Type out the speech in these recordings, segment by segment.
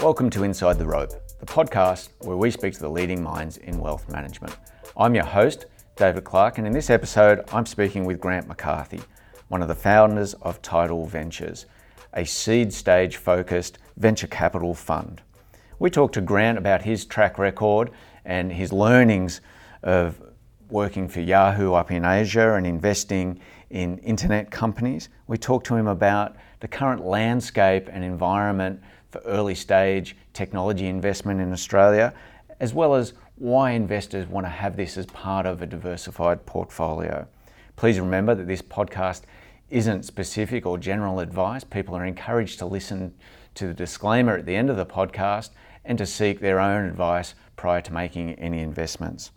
Welcome to Inside the Rope, the podcast where we speak to the leading minds in wealth management. I'm your host, David Clark, and in this episode, I'm speaking with Grant McCarthy, one of the founders of Tidal Ventures, a seed stage focused venture capital fund. We talked to Grant about his track record and his learnings of working for Yahoo up in Asia and investing in internet companies. We talked to him about the current landscape and environment for early stage technology investment in Australia, as well as why investors want to have this as part of a diversified portfolio. Please remember that this podcast isn't specific or general advice. People are encouraged to listen to the disclaimer at the end of the podcast and to seek their own advice prior to making any investments.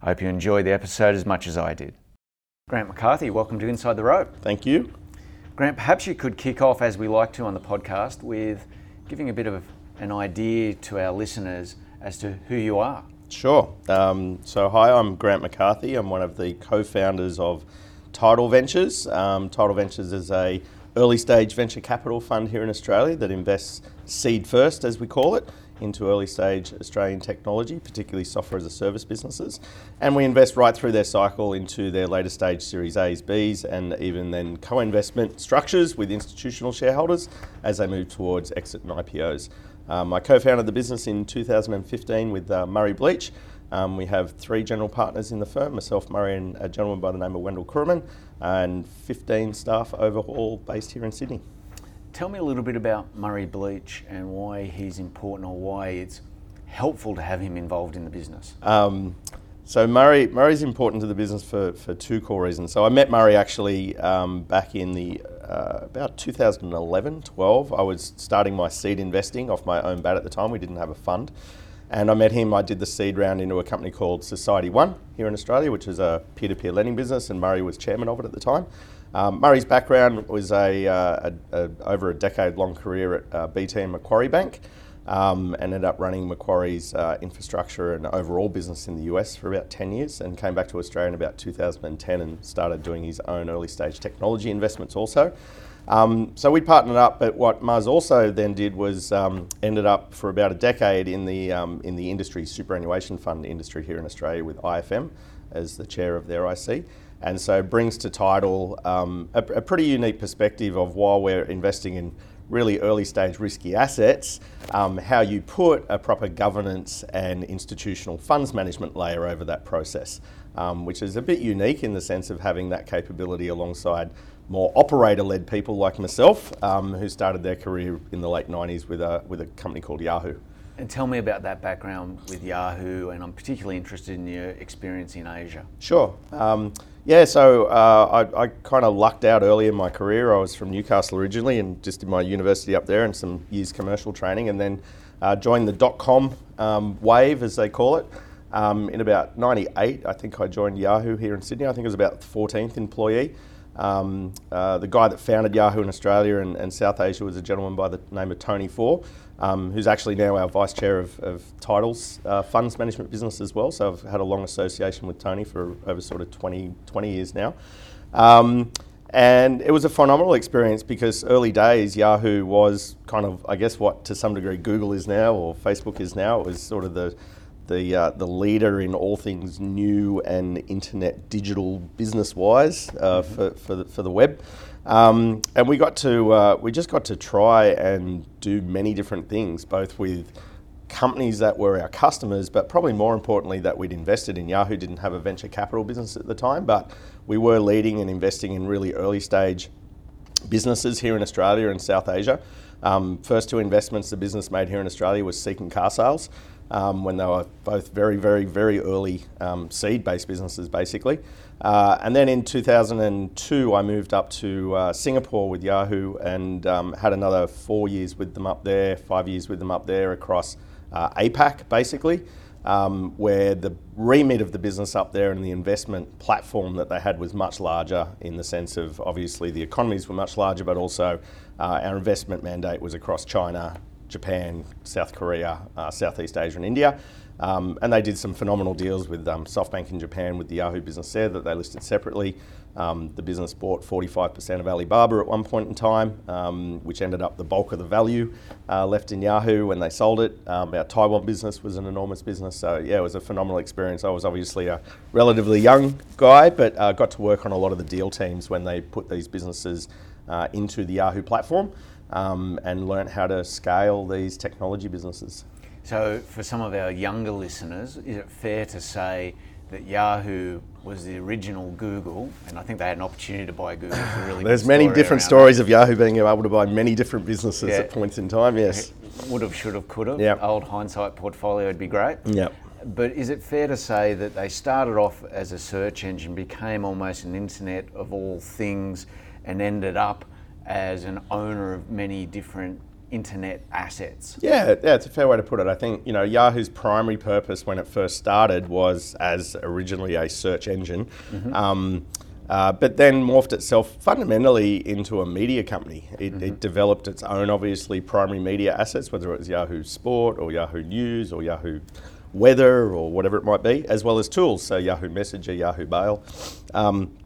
I hope you enjoy the episode as much as I did. Grant McCarthy, welcome to Inside the Rope. Thank you. Grant, perhaps you could kick off, as we like to on the podcast, with giving a bit of an idea to our listeners as to who you are. Sure. Um, so, hi, I'm Grant McCarthy. I'm one of the co-founders of Tidal Ventures. Um, Tidal Ventures is a early stage venture capital fund here in Australia that invests seed first, as we call it, into early stage Australian technology, particularly software as a service businesses. And we invest right through their cycle into their later stage Series A's, B's, and even then co investment structures with institutional shareholders as they move towards exit and IPOs. Um, I co founded the business in 2015 with uh, Murray Bleach. Um, we have three general partners in the firm myself, Murray, and a gentleman by the name of Wendell Keuneman, and 15 staff overall based here in Sydney. Tell me a little bit about Murray Bleach and why he's important or why it's helpful to have him involved in the business. Um, so Murray Murray's important to the business for, for two core reasons. So I met Murray actually um, back in the uh, about 2011, 12. I was starting my seed investing off my own bat at the time. We didn't have a fund. And I met him, I did the seed round into a company called Society One here in Australia, which is a peer to peer lending business, and Murray was chairman of it at the time. Um, Murray's background was a, uh, a, a, over a decade long career at uh, BT and Macquarie Bank. Um, ended up running Macquarie's uh, infrastructure and overall business in the US for about 10 years and came back to Australia in about 2010 and started doing his own early stage technology investments also. Um, so we partnered up, but what Muzz also then did was um, ended up for about a decade in the, um, in the industry superannuation fund industry here in Australia with IFM as the chair of their IC and so brings to Tidal um, a, a, pretty unique perspective of while we're investing in really early stage risky assets, um, how you put a proper governance and institutional funds management layer over that process, um, which is a bit unique in the sense of having that capability alongside more operator led people like myself um, who started their career in the late 90s with a, with a company called Yahoo. And tell me about that background with Yahoo, and I'm particularly interested in your experience in Asia. Sure. Yeah, so uh, I, I kind of lucked out early in my career. I was from Newcastle originally and just did my university up there and some years commercial training, and then uh, joined the dot com um, wave, as they call it. Um, in about 98, I think I joined Yahoo here in Sydney. I think I was about the 14th employee. Um, uh, the guy that founded Yahoo in Australia and, and, South Asia was a gentleman by the name of Tony Faure, um, who's actually now our vice chair of, of Tidal's uh, funds management business as well. So I've had a long association with Tony for over sort of 20, 20 years now. Um, and it was a phenomenal experience because early days Yahoo was kind of, I guess, what to some degree Google is now or Facebook is now. It was sort of the the uh, the leader in all things new and internet digital business wise uh, mm-hmm. for for the, for the web. Um, and we got to uh, we just got to try and do many different things, both with companies that were our customers, but probably more importantly that we'd invested in. Yahoo didn't have a venture capital business at the time, but we were leading and investing in really early stage businesses here in Australia and South Asia. Um, first two investments the business made here in Australia was Seek and Carsales um, when they were both very, very, very early um, seed based businesses, basically. Uh, and then in 2002, I moved up to uh, Singapore with Yahoo and um, had another four years with them up there, five years with them up there across uh, APAC, basically. Um, where the remit of the business up there and the investment platform that they had was much larger in the sense of obviously the economies were much larger, but also uh, our investment mandate was across China, Japan, South Korea, uh, Southeast Asia, and India. Um, and they did some phenomenal deals with um, SoftBank in Japan with the Yahoo business there that they listed separately. Um, the business bought 45% of Alibaba at one point in time, um, which ended up the bulk of the value uh, left in Yahoo when they sold it. Um, our Taiwan business was an enormous business, so yeah, it was a phenomenal experience. I was obviously a relatively young guy, but uh, got to work on a lot of the deal teams when they put these businesses uh, into the Yahoo platform um, and learnt how to scale these technology businesses. So, for some of our younger listeners, is it fair to say that Yahoo was the original Google, and I think they had an opportunity to buy Google. Really There's many different stories that. of Yahoo being able to buy many different businesses yeah. at points in time. Yes, would have, should have, could have. Yep. Old hindsight portfolio would be great. Yep. But is it fair to say that they started off as a search engine, became almost an internet of all things, and ended up as an owner of many different internet assets. Yeah, yeah, it's a fair way to put it. I think you know Yahoo's primary purpose when it first started was as originally a search engine. Mm-hmm. Um, uh, but then morphed itself fundamentally into a media company. It, mm-hmm. it, developed its own, obviously, primary media assets, whether it was Yahoo Sport or Yahoo News or Yahoo Weather or whatever it might be, as well as tools, so Yahoo Messenger, Yahoo Mail. Um,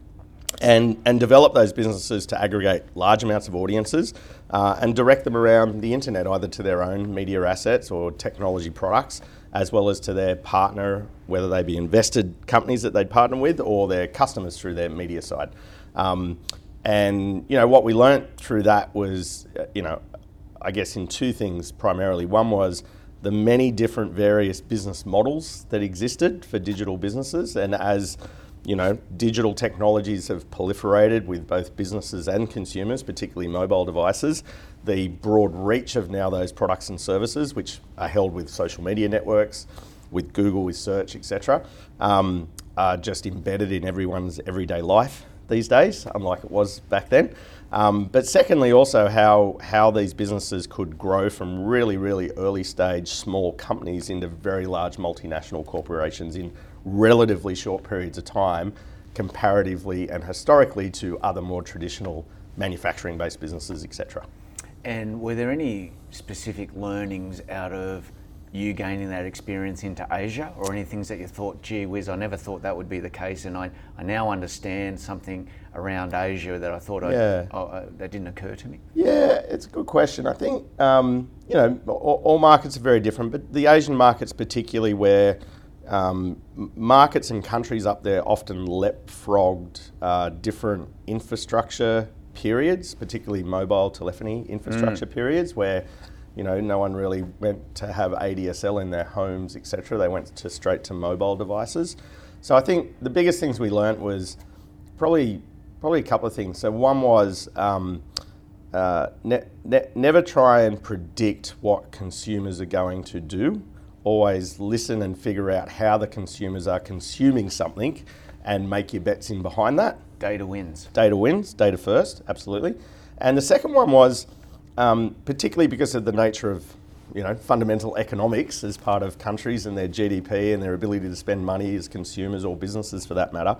and, and develop those businesses to aggregate large amounts of audiences uh, and direct them around the internet, either to their own media assets or technology products, as well as to their partner, whether they be invested companies that they'd partner with or their customers through their media side. Um, and you know what we learnt through that was, uh, you know, I guess in two things primarily. One was the many different various business models that existed for digital businesses, and as you know, digital technologies have proliferated with both businesses and consumers, particularly mobile devices. The broad reach of now those products and services, which are held with social media networks, with Google, with search, etc., um, are just embedded in everyone's everyday life these days, unlike it was back then. Um, but secondly, also how how these businesses could grow from really, really early stage small companies into very large multinational corporations in relatively short periods of time comparatively and historically to other more traditional manufacturing based businesses, etc. And were there any specific learnings out of you gaining that experience into Asia or any things that you thought, gee whiz, I never thought that would be the case and I, I now understand something around Asia that I thought yeah. I, oh, that didn't occur to me? Yeah, it's a good question. I think, um, you know, all, all, markets are very different, but the Asian markets particularly where um, markets and countries up there often leapfrogged uh, different infrastructure periods, particularly mobile telephony infrastructure mm. periods, where you know no one really went to have ADSL in their homes, etc. They went to straight to mobile devices. So I think the biggest things we learnt was probably probably a couple of things. So one was um, uh, ne- ne- never try and predict what consumers are going to do always listen and figure out how the consumers are consuming something and make your bets in behind that. Data wins. Data wins, data first, absolutely. And the second one was, um, particularly because of the nature of you know, fundamental economics as part of countries and their GDP and their ability to spend money as consumers or businesses for that matter.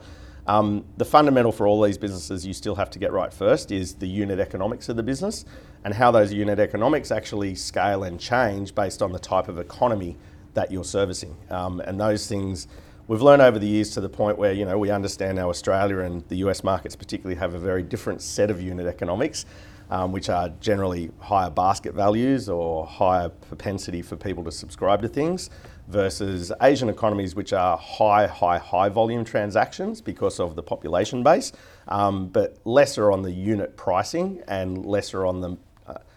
Um, the fundamental for all these businesses you still have to get right first is the unit economics of the business and how those unit economics actually scale and change based on the type of economy that you're servicing. Um, and those things we've learned over the years to the point where you know we understand now Australia and the US markets particularly have a very different set of unit economics, um, which are generally higher basket values or higher propensity for people to subscribe to things, versus Asian economies which are high, high, high volume transactions because of the population base, um, but lesser on the unit pricing and lesser on the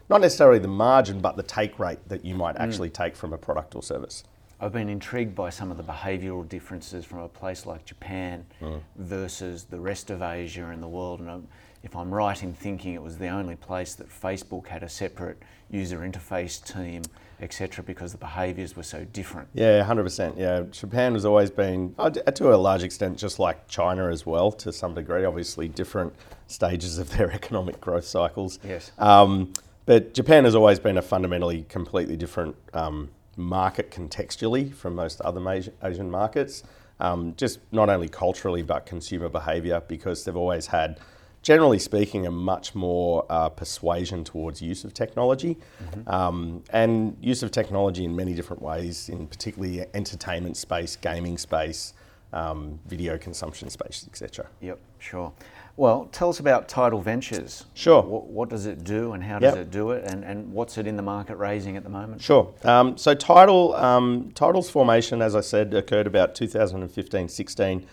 not necessarily the margin, but the take rate that you might mm. actually mm. take from a product or service. I've been intrigued by some of the behavioural differences from a place like Japan mm. versus the rest of Asia and the world. And if I'm right in thinking it was the only place that Facebook had a separate user interface team, etc., because the behaviours were so different. Yeah, 100%. Yeah, Japan has always been, uh, to a large extent, just like China as well, to some degree, obviously different stages of their economic growth cycles. Yes. Um, but Japan has always been a fundamentally completely different um, market contextually from most other Asian markets, um, just not only culturally but consumer behaviour because they've always had generally speaking, a much more uh, persuasion towards use of technology um, and use of technology in many different ways, in particularly entertainment space, gaming space, um, video consumption space, etc. Yep, sure. Well, tell us about Tidal Ventures. Sure. What, what does it do and how does Yep. it do it and, and what's it in the market raising at the moment? Sure. Um, so Tidal, um, Tidal's formation, as I said, occurred about 2015, 16.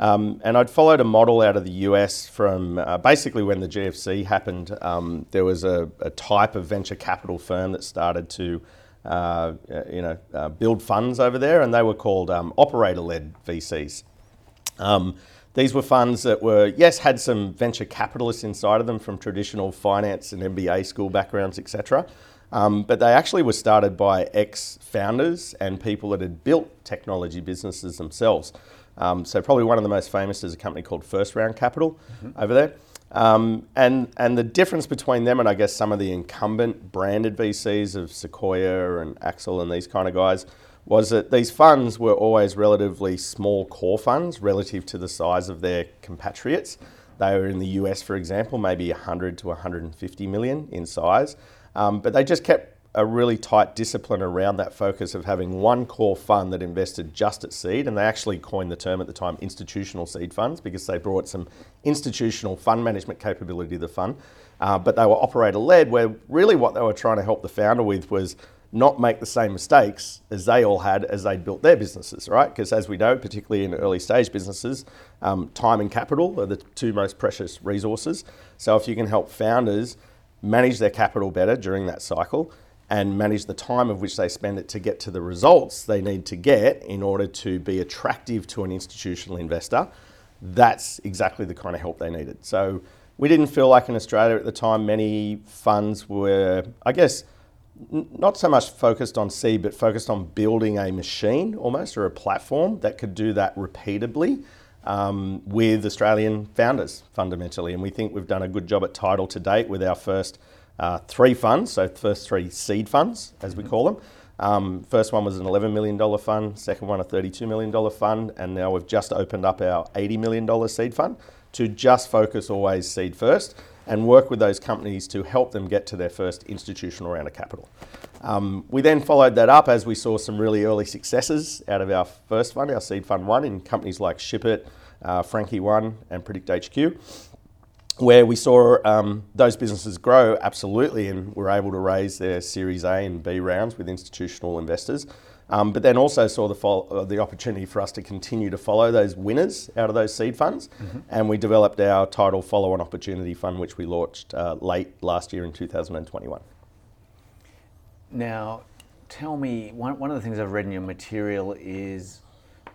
Um, and I'd followed a model out of the US from uh, basically when the GFC happened. Um, there was a, a type of venture capital firm that started to, uh, you know, uh, build funds over there, and they were called um, operator-led VCs. Um, these were funds that were, yes, had some venture capitalists inside of them from traditional finance and MBA school backgrounds, etc. Um, but they actually were started by ex founders and people that had built technology businesses themselves. Um, so, probably one of the most famous is a company called First Round Capital over there. Um, and, and the difference between them and I guess some of the incumbent branded VCs of Sequoia and Accel and these kind of guys was that these funds were always relatively small core funds relative to the size of their compatriots. They were in the US, for example, maybe 100 to 150 million in size, um, but they just kept a really tight discipline around that focus of having one core fund that invested just at seed, and they actually coined the term at the time institutional seed funds because they brought some institutional fund management capability to the fund. Uh, but they were operator led, where really what they were trying to help the founder with was not make the same mistakes as they all had as they built their businesses, right? Because as we know, particularly in early stage businesses, um, time and capital are the two most precious resources. So if you can help founders manage their capital better during that cycle and manage the time of which they spend it to get to the results they need to get in order to be attractive to an institutional investor, that's exactly the kind of help they needed. So we didn't feel like in Australia at the time many funds were, I guess, not so much focused on seed, but focused on building a machine almost or a platform that could do that repeatably um, with Australian founders fundamentally. And we think we've done a good job at Tidal to date with our first uh, three funds, so first three seed funds, as we call them. Um, first one was an $11 million fund, second one a $32 million fund, and now we've just opened up our $80 million seed fund to just focus always seed first and work with those companies to help them get to their first institutional round of capital. Um, we then followed that up as we saw some really early successes out of our first fund, our seed fund one, in companies like ShipIt, uh, Frankie One, and Predict HQ where we saw um, those businesses grow absolutely and were able to raise their Series A and B rounds with institutional investors. Um, but then also saw the, fol- uh, the opportunity for us to continue to follow those winners out of those seed funds. And we developed our Tidal Follow On Opportunity Fund, which we launched uh, late last year in 2021. Now, tell me, one, one of the things I've read in your material is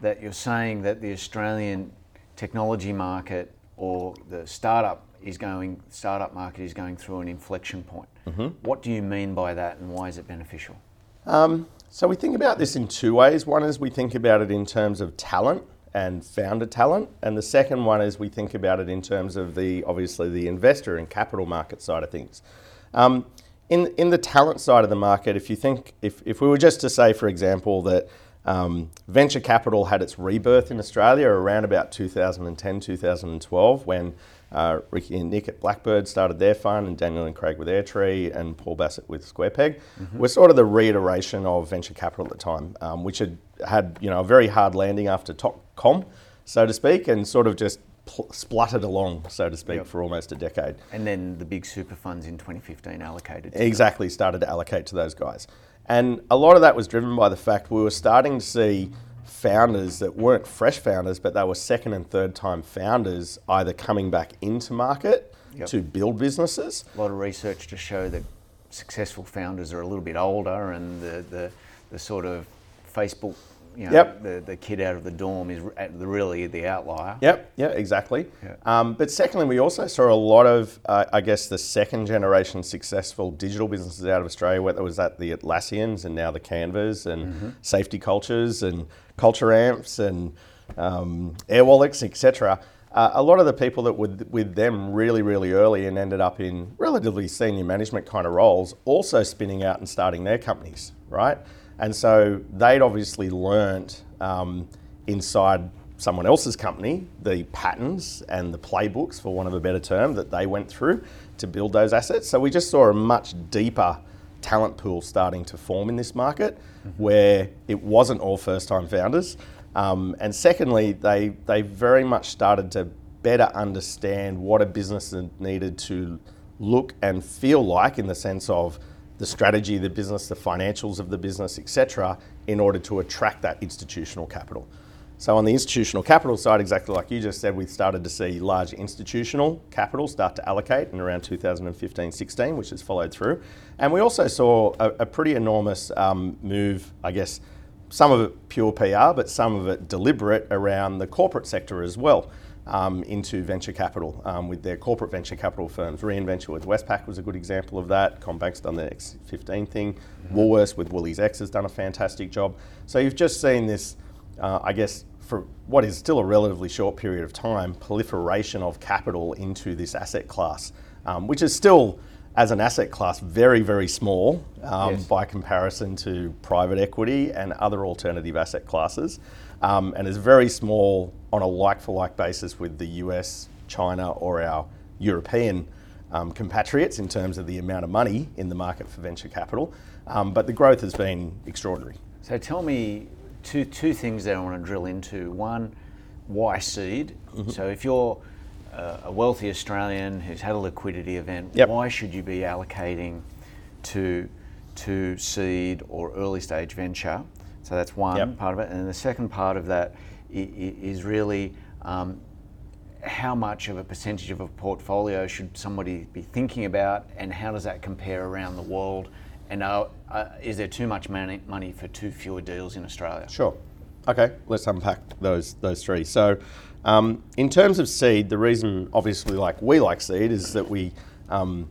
that you're saying that the Australian technology market or the startup is going startup market is going through an inflection point. What do you mean by that, and why is it beneficial? Um, so we think about this in two ways. One is we think about it in terms of talent and founder talent, and the second one is we think about it in terms of the obviously the investor and capital market side of things. Um, in in the talent side of the market, if you think if, if we were just to say, for example, that um, venture capital had its rebirth in Australia around about 2010, 2012, when uh, Ricky and Nick at Blackbird started their fund, and Daniel and Craig with Airtree, and Paul Bassat with SquarePeg. We're sort of the reiteration of venture capital at the time, um, which had had you know a very hard landing after dot com, so to speak, and sort of just pl- spluttered along, so to speak, Yep. for almost a decade. And then the big super funds in 2015 allocated. To exactly started to allocate to those guys. And a lot of that was driven by the fact we were starting to see founders that weren't fresh founders, but they were second and third time founders either coming back into market Yep. to build businesses. a lot of research to show that successful founders are a little bit older, and the the, the sort of Facebook, you know, Yep. the, the kid out of the dorm is the, really the outlier. Yep, yeah, exactly. Yeah. Um, but secondly, we also saw a lot of, uh, I guess, the second generation successful digital businesses out of Australia, whether it was at the Atlassians and now the Canvas and Safety Cultures and Culture Amps and um, Airwallex, etc. Uh, a lot of the people that were with them really, really early and ended up in relatively senior management kind of roles, also spinning out and starting their companies, right? And so they'd obviously learnt um, inside someone else's company the patterns and the playbooks, for want of a better term, that they went through to build those assets. So we just saw a much deeper talent pool starting to form in this market where it wasn't all first time founders. Um, and secondly, they, they very much started to better understand what a business needed to look and feel like in the sense of the strategy of the business, the financials of the business, etc., in order to attract that institutional capital. So on the institutional capital side, exactly like you just said, we started to see large institutional capital start to allocate in around 2015-16, which has followed through. And we also saw a, a pretty enormous um, move, I guess, some of it pure PR, but some of it deliberate around the corporate sector as well. Um, into venture capital um, with their corporate venture capital firms. Reinventure with Westpac was a good example of that. CommBank's done the X15 thing. Mm-hmm. Woolworths with Woolies X has done a fantastic job. So you've just seen this, uh, I guess, for what is still a relatively short period of time, proliferation of capital into this asset class, um, which is still as an asset class, very, very small um, yes. by comparison to private equity and other alternative asset classes, um, and is very small on a like for like basis with the US, China, or our European um, compatriots in terms of the amount of money in the market for venture capital. Um, but the growth has been extraordinary. So tell me two, two things that I want to drill into. One, why seed? Mm-hmm. So if you're a wealthy Australian who's had a liquidity event, yep. why should you be allocating to to seed or early stage venture? So that's one yep. part of it, and the second part of that is really um, how much of a percentage of a portfolio should somebody be thinking about, and how does that compare around the world? And uh, uh, is there too much money, money for too fewer deals in Australia? Sure. Okay, let's unpack those those three. So, um, in terms of seed, the reason, obviously, like we like seed, is that we um,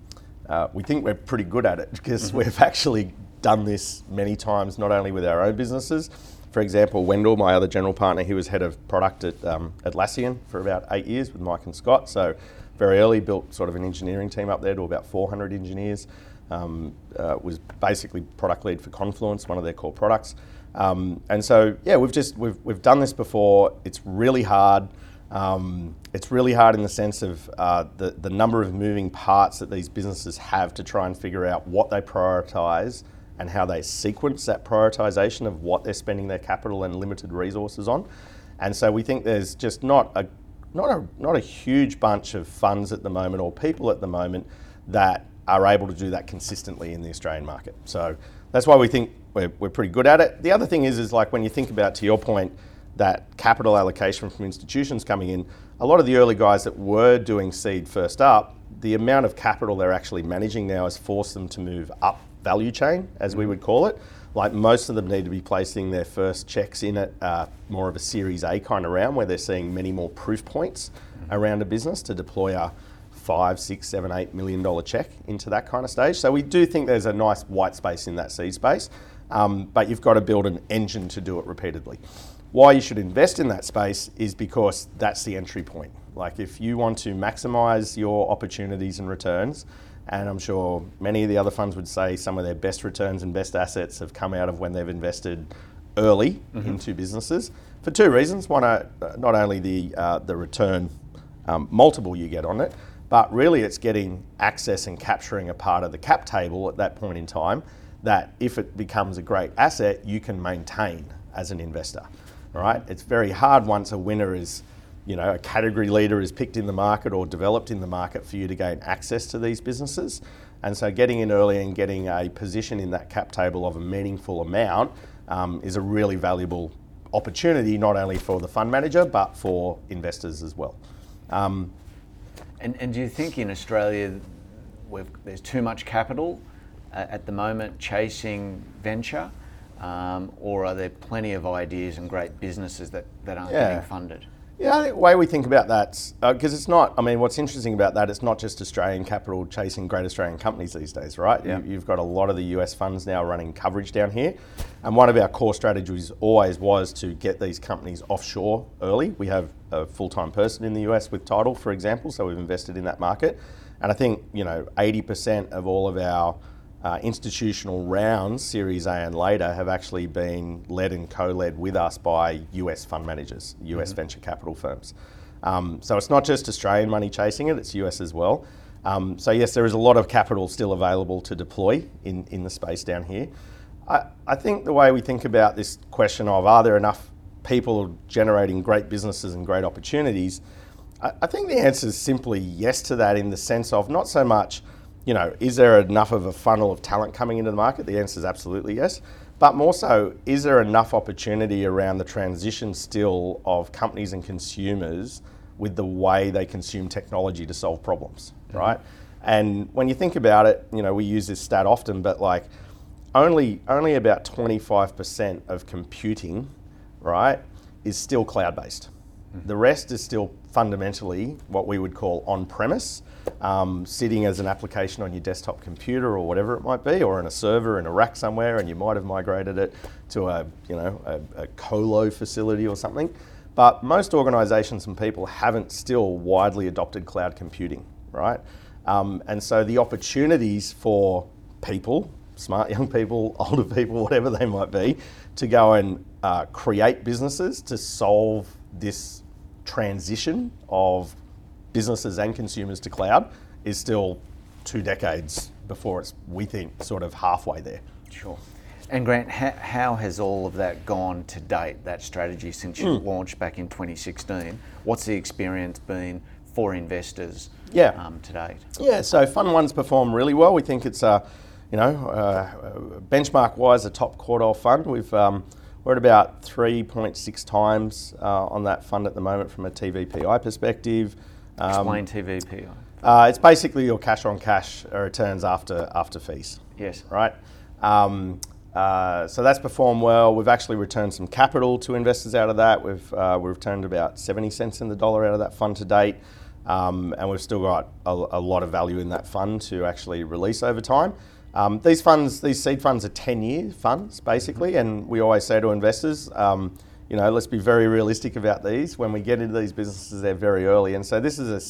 uh, we think we're pretty good at it because mm-hmm. we've actually done this many times, not only with our own businesses. For example, Wendell, my other general partner, he was head of product at um, Atlassian for about eight years with Mike and Scott. So, very early, built sort of an engineering team up there to about 400 engineers. Um, uh, was basically product lead for Confluence, one of their core products. Um, and so, yeah, we've just we've, we've done this before. It's really hard. Um, it's really hard in the sense of uh, the, the number of moving parts that these businesses have to try and figure out what they prioritize and how they sequence that prioritization of what they're spending their capital and limited resources on. And so we think there's just not a not a not a huge bunch of funds at the moment or people at the moment that are able to do that consistently in the Australian market. So that's why we think we're, we're pretty good at it. The other thing is is like when you think about to your point that capital allocation from institutions coming in, a lot of the early guys that were doing seed first up, the amount of capital they're actually managing now has forced them to move up value chain, as we would call it. Like most of them need to be placing their first checks in at uh, more of a Series A kind of round where they're seeing many more proof points mm-hmm. around a business to deploy a five, six, seven, eight million dollar check into that kind of stage. So we do think there's a nice white space in that seed space, um, but you've got to build an engine to do it repeatedly why you should invest in that space is because that's the entry point. Like if you want to maximize your opportunities and returns, and I'm sure many of the other funds would say some of their best returns and best assets have come out of when they've invested early mm-hmm. into businesses for two reasons. One, uh, not only the uh, the return um, multiple you get on it, but really it's getting access and capturing a part of the cap table at that point in time. That if it becomes a great asset, you can maintain as an investor right? It's very hard once a winner is, you know, a category leader is picked in the market or developed in the market for you to gain access to these businesses. And so getting in early and getting a position in that cap table of a meaningful amount um, is a really valuable opportunity, not only for the fund manager, but for investors as well. Um, and, and do you think in Australia there's too much capital uh, at the moment chasing venture? Um, or are there plenty of ideas and great businesses that, that aren't yeah. getting funded? Yeah, the way we think about that, because uh, it's not, I mean, what's interesting about that, it's not just Australian capital chasing great Australian companies these days, right? Yeah. You, have got a lot of the US funds now running coverage down here. And one of our core strategies always was to get these companies offshore early. We have a full time person in the US with Tidal, for example, so we've invested in that market. And I think, you know, 80% of all of our uh, institutional rounds, Series A and later, have actually been led and co-led with us by US fund managers, US venture capital firms. Um, so it's not just Australian money chasing it; it's US as well. Um, so yes, there is a lot of capital still available to deploy in, in the space down here. I, I think the way we think about this question of are there enough people generating great businesses and great opportunities, I, I think the answer is simply yes to that in the sense of not so much, you know, is there enough of a funnel of talent coming into the market? The answer is absolutely yes. But more so, is there enough opportunity around the transition still of companies and consumers with the way they consume technology to solve problems, mm-hmm. right? And when you think about it, you know, we use this stat often, but like only only about 25% of computing, right, is still cloud-based. Mm-hmm. The rest is still fundamentally what we would call on-premise, um, sitting as an application on your desktop computer or whatever it might be, or in a server in a rack somewhere, and you might have migrated it to a you know a, a colo facility or something. But most organisations and people haven't still widely adopted cloud computing, right? Um, and so the opportunities for people, smart young people, older people, whatever they might be, to go and uh, create businesses to solve this transition of businesses and consumers to cloud is still two decades before it's, we think, sort of halfway there. Sure. And Grant, how, how, has all of that gone to date, that strategy, since you mm. launched back in 2016? What's the experience been for investors yeah. um, to date? Yeah, so Fund One's performed really well. We think it's, a, you know, uh, benchmark-wise, a top quartile fund. We've um, we're at about 3.6 times uh, on that fund at the moment from a TVPI perspective. Um, Explain TVPI. Uh, it's basically your cash on cash returns after after fees. Yes. Right. Um, uh, so that's performed well. We've actually returned some capital to investors out of that. We've, uh, we've returned about 70 cents in the dollar out of that fund to date. Um, and we've still got a, a, lot of value in that fund to actually release over time. Um, these funds, these seed funds are 10 year funds basically, and we always say to investors, um, you know, let's be very realistic about these. When we get into these businesses, they're very early. And so this is a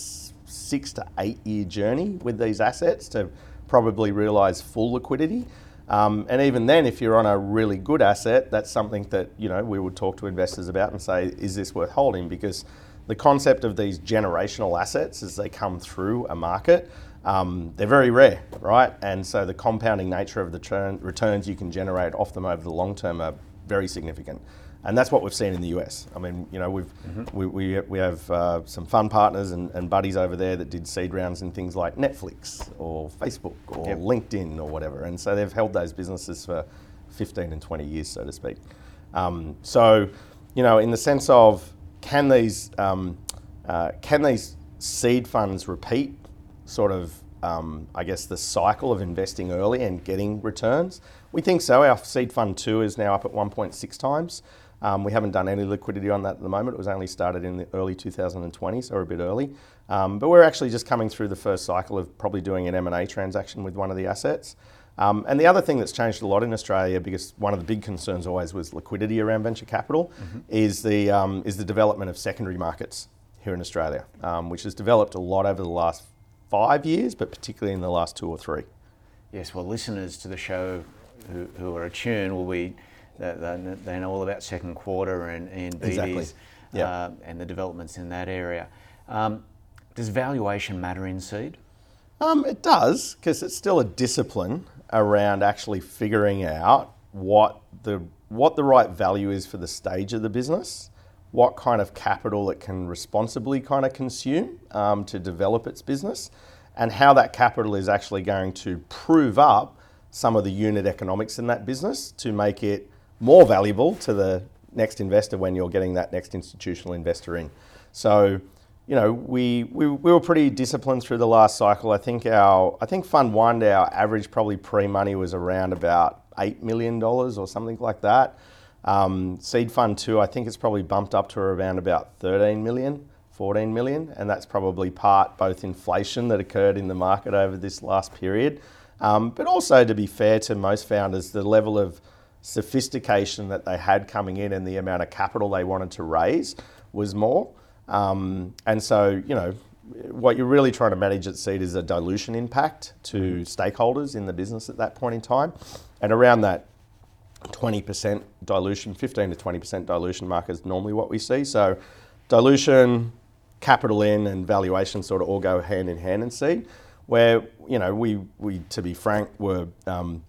six to eight year journey with these assets to probably realize full liquidity. Um, and even then, if you're on a really good asset, that's something that you know we would talk to investors about and say, is this worth holding? Because the concept of these generational assets as they come through a market, um, they're very rare, right? And so the compounding nature of the turn, returns you can generate off them over the long term are very significant and that's what we've seen in the US. I mean, you know, we've mm-hmm. we, we, we have uh, some fun partners and, and buddies over there that did seed rounds in things like Netflix or Facebook or yep. LinkedIn or whatever, and so they've held those businesses for 15 and 20 years, so to speak. Um, so, you know, in the sense of can these um, uh, can these seed funds repeat sort of um, I guess the cycle of investing early and getting returns? We think so. Our seed fund two is now up at 1.6 times. Um, we haven't done any liquidity on that at the moment. It was only started in the early 2020, so we're a bit early. Um, but we're actually just coming through the first cycle of probably doing an M&A transaction with one of the assets. Um, and the other thing that's changed a lot in Australia, because one of the big concerns always was liquidity around venture capital, mm-hmm. is the um, is the development of secondary markets here in Australia, um, which has developed a lot over the last five years, but particularly in the last two or three. Yes, well, listeners to the show who, who are attuned will be they, they know all about second quarter and, and BDs exactly. yep. uh, and the developments in that area. Um, does valuation matter in seed? Um, it does, because it's still a discipline around actually figuring out what the what the right value is for the stage of the business, what kind of capital it can responsibly kind of consume um, to develop its business, and how that capital is actually going to prove up some of the unit economics in that business to make it more valuable to the next investor when you're getting that next institutional investor in. So, you know, we, we, we were pretty disciplined through the last cycle. I think our I think Fund One, our average probably pre-money was around about eight million dollars or something like that. Um, Seed Fund Two, I think it's probably bumped up to around about 13 million. 14 million, and that's probably part both inflation that occurred in the market over this last period, um, but also to be fair to most founders, the level of sophistication that they had coming in and the amount of capital they wanted to raise was more. Um, and so, you know, what you're really trying to manage at Seed is a dilution impact to stakeholders in the business at that point in time. And around that 20% dilution, 15 to 20% dilution mark is normally what we see. So dilution, capital in, and valuation sort of all go hand in hand in Seed. Where you know we we to be frank were um,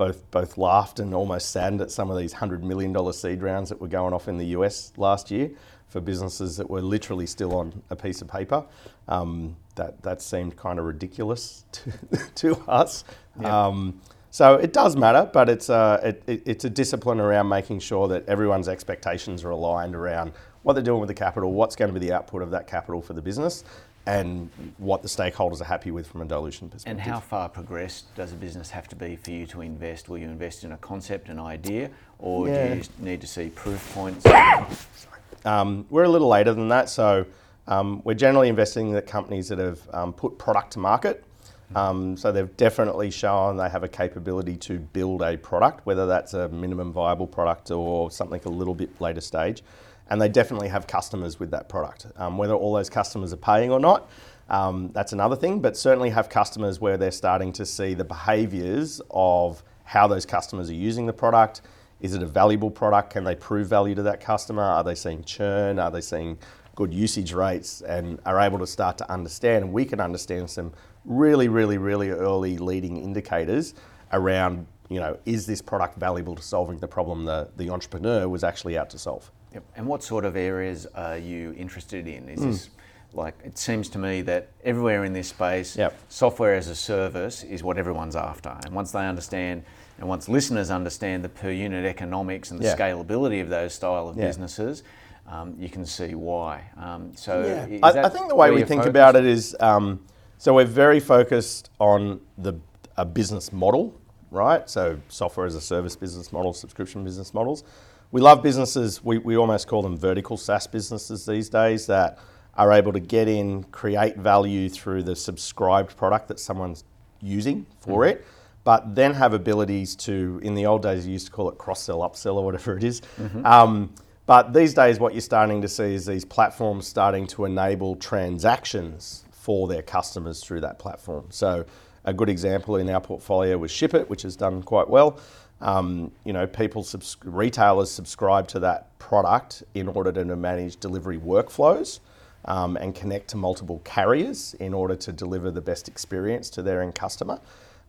both both laughed and almost saddened at some of these hundred million dollar seed rounds that were going off in the US last year for businesses that were literally still on a piece of paper. Um, that that seemed kind of ridiculous to, to us. Um, so it does matter, but it's a, it, it, it's a discipline around making sure that everyone's expectations are aligned around what they're doing with the capital, what's going to be the output of that capital for the business, and what the stakeholders are happy with from a dilution perspective. And how far progressed does a business have to be for you to invest? Will you invest in a concept, an idea, or Yeah. do you need to see proof points? Um, we're a little later than that, so um, we're generally investing in companies that have um, put product to market. Um, so they've definitely shown they have a capability to build a product, whether that's a minimum viable product or something a little bit later stage. And they definitely have customers with that product. Um, whether all those customers are paying or not, um, that's another thing, but certainly have customers where they're starting to see the behaviours of how those customers are using the product. Is it a valuable product? Can they prove value to that customer? Are they seeing churn? Are they seeing good usage rates? And are able to start to understand, and we can understand some really, really, really early leading indicators around, you know, is this product valuable to solving the problem the, the entrepreneur was actually out to solve? Yep. And what sort of areas are you interested in? Is Hmm. this like it seems to me that everywhere in this space, Yep. software as a service is what everyone's after. And once they understand, and once listeners understand the per unit economics and the Yeah. scalability of those style of Yeah. businesses, um, you can see why. Um, so, is I, that I think the way we think focused? about it is um, so we're very focused on the a business model, right? So software as a service business model, subscription business models. We love businesses. We, we almost call them vertical SaaS businesses these days that are able to get in, create value through the subscribed product that someone's using for it, but then have abilities to, in the old days, you used to call it cross sell, upsell, or whatever it is. Um, but these days, what you're starting to see is these platforms starting to enable transactions for their customers through that platform. So, a good example in our portfolio was ShipIt, which has done quite well. Um, you know, people, subs- retailers subscribe to that product in order to manage delivery workflows um, and connect to multiple carriers in order to deliver the best experience to their end customer.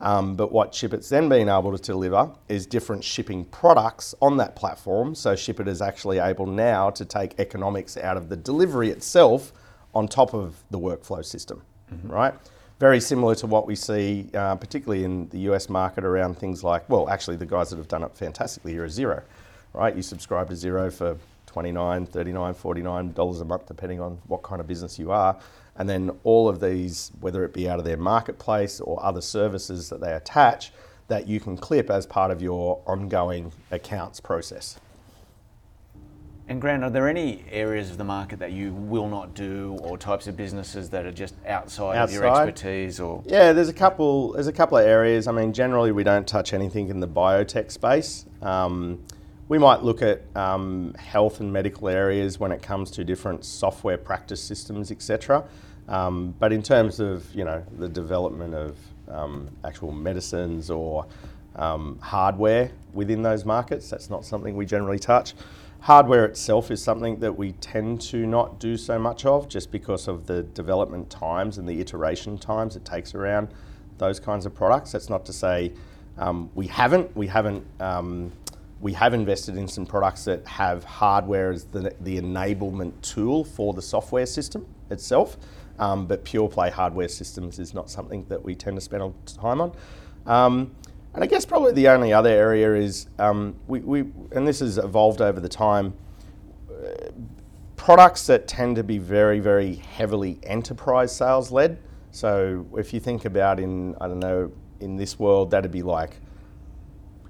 Um, but what ShipIt's then been able to deliver is different shipping products on that platform. So ShipIt is actually able now to take economics out of the delivery itself on top of the workflow system, right? Very similar to what we see, uh, particularly in the US market, around things like, well, actually, the guys that have done it fantastically here are Xero, right? You subscribe to Xero for 29 39 $49 a month, depending on what kind of business you are. And then all of these, whether it be out of their marketplace or other services that they attach, that you can clip as part of your ongoing accounts process. And Grant, are there any areas of the market that you will not do, or types of businesses that are just outside, of your expertise? Or Yeah, there's a couple. There's a couple of areas. I mean, generally we don't touch anything in the biotech space. Um, we might look at um, health and medical areas when it comes to different software practice systems, etc. Um, but in terms of you know the development of um, actual medicines or um, hardware within those markets, that's not something we generally touch. Hardware itself is something that we tend to not do so much of just because of the development times and the iteration times it takes around those kinds of products. That's not to say um, we haven't. We haven't. Um, we have invested in some products that have hardware as the, the enablement tool for the software system itself, um, but pure play hardware systems is not something that we tend to spend time on. And I guess probably the only other area is um, we, we, and this has evolved over the time, uh, products that tend to be very, very heavily enterprise sales led. So if you think about in, I don't know, in this world, that'd be like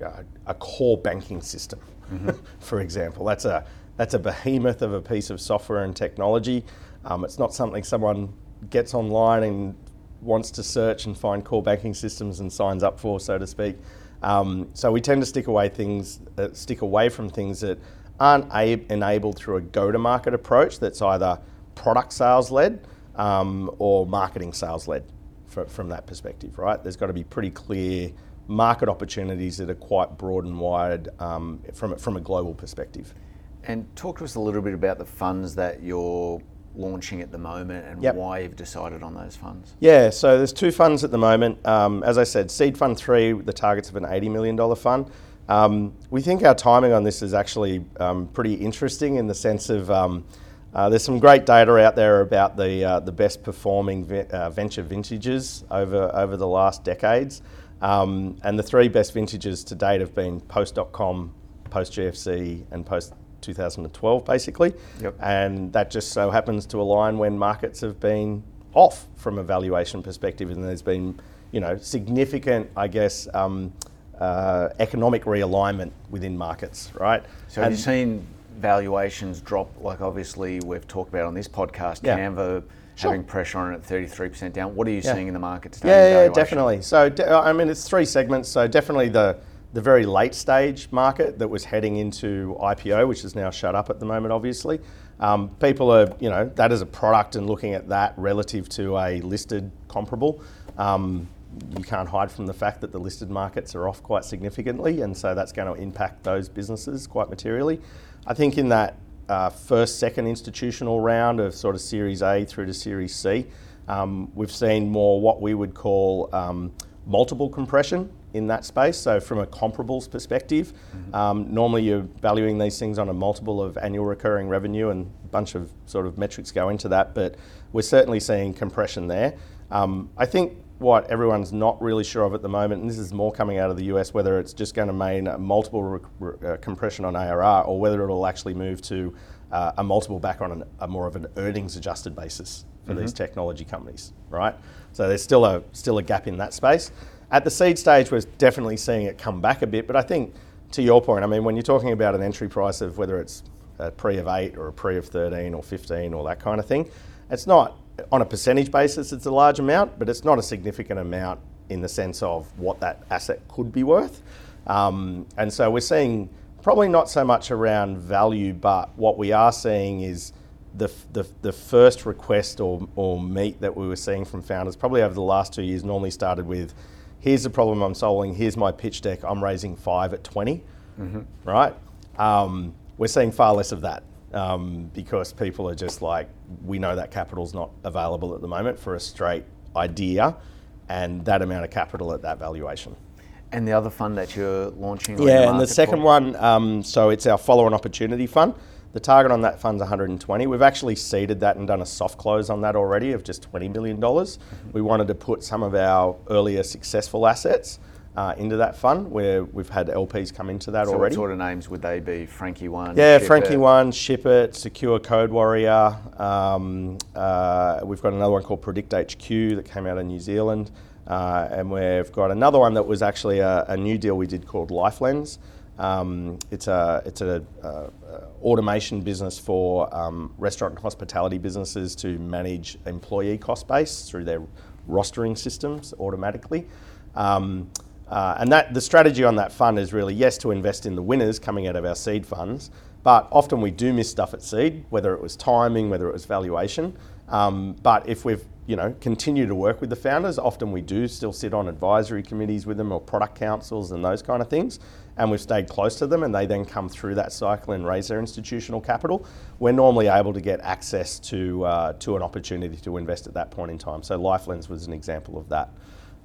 uh, a core banking system, for example. That's a, that's a behemoth of a piece of software and technology. Um, it's not something someone gets online and wants to search and find core banking systems and signs up for, so to speak. Um, so we tend to stick away things, uh, stick away from things that aren't a- enabled through a go-to-market approach that's either product sales led um, or marketing sales led from that perspective, right? There's got to be pretty clear market opportunities that are quite broad and wide um, from, from a global perspective. And talk to us a little bit about the funds that you're launching at the moment and yep. why you've decided on those funds. Yeah, so there's two funds at the moment. Um, as I said, Seed Fund 3, the target's of an $80 million fund. Um, we think our timing on this is actually um, pretty interesting in the sense of um, uh, there's some great data out there about the, uh, the best performing ve- uh, venture vintages over, over the last decades. Um, and the three best vintages to date have been post.com, post GFC, and post 2012, basically. Yep. And that just so happens to align when markets have been off from a valuation perspective, and there's been, you know, significant, I guess, um, uh, economic realignment within markets, right? So and have you seen valuations drop? Like obviously we've talked about on this podcast, yeah. Canva sure. having pressure on it at 33% down. What are you yeah. seeing in the market today? Yeah, yeah, definitely. So I mean, it's three segments. So definitely the the very late stage market that was heading into IPO, which is now shut up at the moment, obviously. Um, people are, you know, that is a product and looking at that relative to a listed comparable. Um, you can't hide from the fact that the listed markets are off quite significantly, and so that's going to impact those businesses quite materially. I think in that uh, first, second institutional round of sort of Series A through to Series C, um, we've seen more what we would call um, multiple compression in that space. So, from a comparables perspective, mm-hmm. um, normally you're valuing these things on a multiple of annual recurring revenue, and a bunch of sort of metrics go into that. But we're certainly seeing compression there. Um, I think what everyone's not really sure of at the moment, and this is more coming out of the US, whether it's just going to mean a multiple re- re- uh, compression on ARR or whether it'll actually move to uh, a multiple back on an, a more of an earnings adjusted basis for mm-hmm. these technology companies, right? So there's still a still a gap in that space. At the seed stage, we're definitely seeing it come back a bit, but I think to your point, I mean, when you're talking about an entry price of whether it's a pre of eight or a pre of 13 or 15 or that kind of thing, it's not on a percentage basis, it's a large amount, but it's not a significant amount in the sense of what that asset could be worth. Um, and so we're seeing probably not so much around value, but what we are seeing is the, the, the first request or, or meet that we were seeing from founders probably over the last two years normally started with here's the problem I'm solving, here's my pitch deck, I'm raising five at 20, mm-hmm. right? Um, we're seeing far less of that um, because people are just like, we know that capital's not available at the moment for a straight idea and that amount of capital at that valuation. And the other fund that you're launching? Yeah, and the second for? one, um, so it's our follow-on opportunity fund. The target on that fund's 120. We've actually seeded that and done a soft close on that already of just $20 million. Mm-hmm. We wanted to put some of our earlier successful assets uh, into that fund where we've had LPs come into that so already. What sort of names would they be? Frankie One? Yeah, Frankie it. One, ShipIt, Secure Code Warrior. Um, uh, we've got another one called Predict HQ that came out of New Zealand. Uh, and we've got another one that was actually a, a new deal we did called LifeLens. Um, it's a it's a, a, automation business for um, restaurant and hospitality businesses to manage employee cost base through their rostering systems automatically. Um, uh, and that the strategy on that fund is really yes to invest in the winners coming out of our seed funds, but often we do miss stuff at seed, whether it was timing, whether it was valuation. Um, but if we've you know continue to work with the founders, often we do still sit on advisory committees with them or product councils and those kind of things and we've stayed close to them and they then come through that cycle and raise their institutional capital, we're normally able to get access to, uh, to an opportunity to invest at that point in time. So LifeLens was an example of that.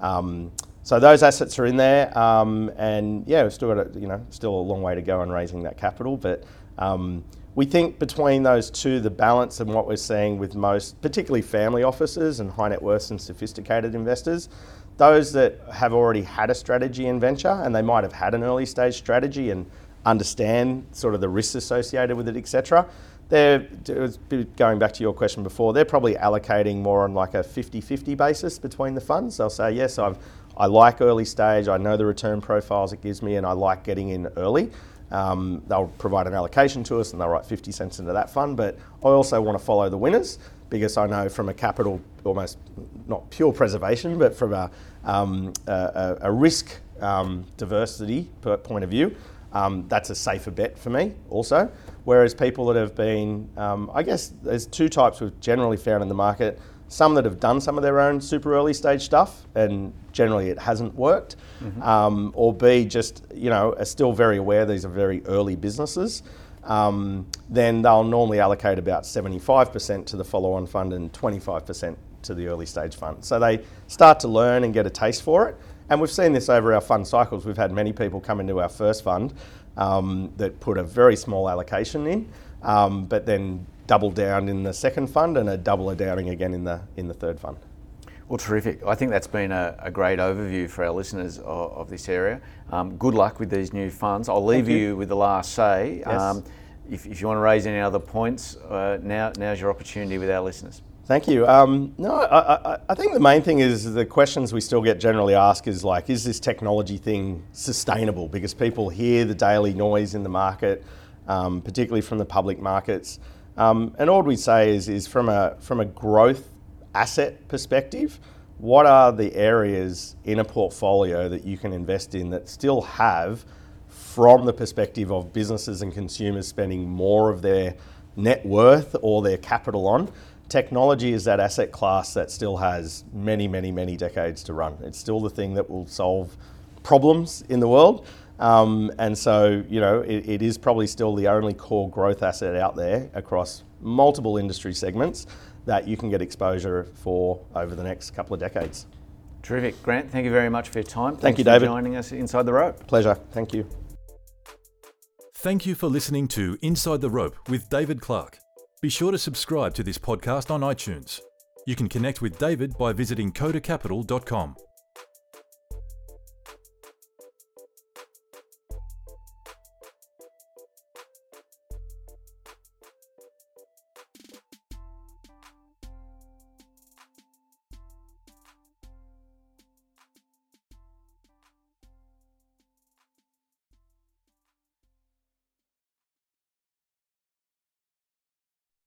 Um, so those assets are in there, um, and yeah, we've still got a, you know still a long way to go in raising that capital, but um, we think between those two, the balance and what we're seeing with most, particularly family offices and high net worth and sophisticated investors, those that have already had a strategy in venture and they might have had an early stage strategy and understand sort of the risks associated with it, etc. They're going back to your question before. They're probably allocating more on like a 50-50 basis between the funds. They'll say, yes, I've, I like early stage. I know the return profiles it gives me, and I like getting in early. Um, they'll provide an allocation to us, and they'll write 50 cents into that fund. But I also want to follow the winners because I know from a capital, almost not pure preservation, but from a, um, a, a, risk um, diversity point of view, um, that's a safer bet for me also. Whereas people that have been, um, I guess there's two types we've generally found in the market. some that have done some of their own super early stage stuff, and generally it hasn't worked, um, or B, just you know, are still very aware these are very early businesses. Um, then they'll normally allocate about 75% to the follow-on fund and 25% to the early stage fund. So they start to learn and get a taste for it. And we've seen this over our fund cycles. We've had many people come into our first fund um, that put a very small allocation in, um, but then double down in the second fund and a double downing again in the in the third fund. Well, terrific. I think that's been a, a great overview for our listeners of, of this area. Um, good luck with these new funds. I'll leave you. you. with the last say. Yes. Um, if, if you want to raise any other points, uh, now now's your opportunity with our listeners. Thank you. Um, no, I, I, I think the main thing is the questions we still get generally asked is like, is this technology thing sustainable? Because people hear the daily noise in the market, um, particularly from the public markets. Um, and all we say is, is from a from a growth asset perspective, what are the areas in a portfolio that you can invest in that still have, from the perspective of businesses and consumers spending more of their net worth or their capital on? Technology is that asset class that still has many, many, many decades to run. It's still the thing that will solve problems in the world. Um, and so, you know, it, it is probably still the only core growth asset out there across multiple industry segments that you can get exposure for over the next couple of decades. Terrific. Grant, thank you very much for your time. Thank Thanks you, for David. joining us inside the rope. Pleasure. Thank you. Thank you for listening to Inside the Rope with David Clark. Be sure to subscribe to this podcast on iTunes. You can connect with David by visiting kodacapital.com.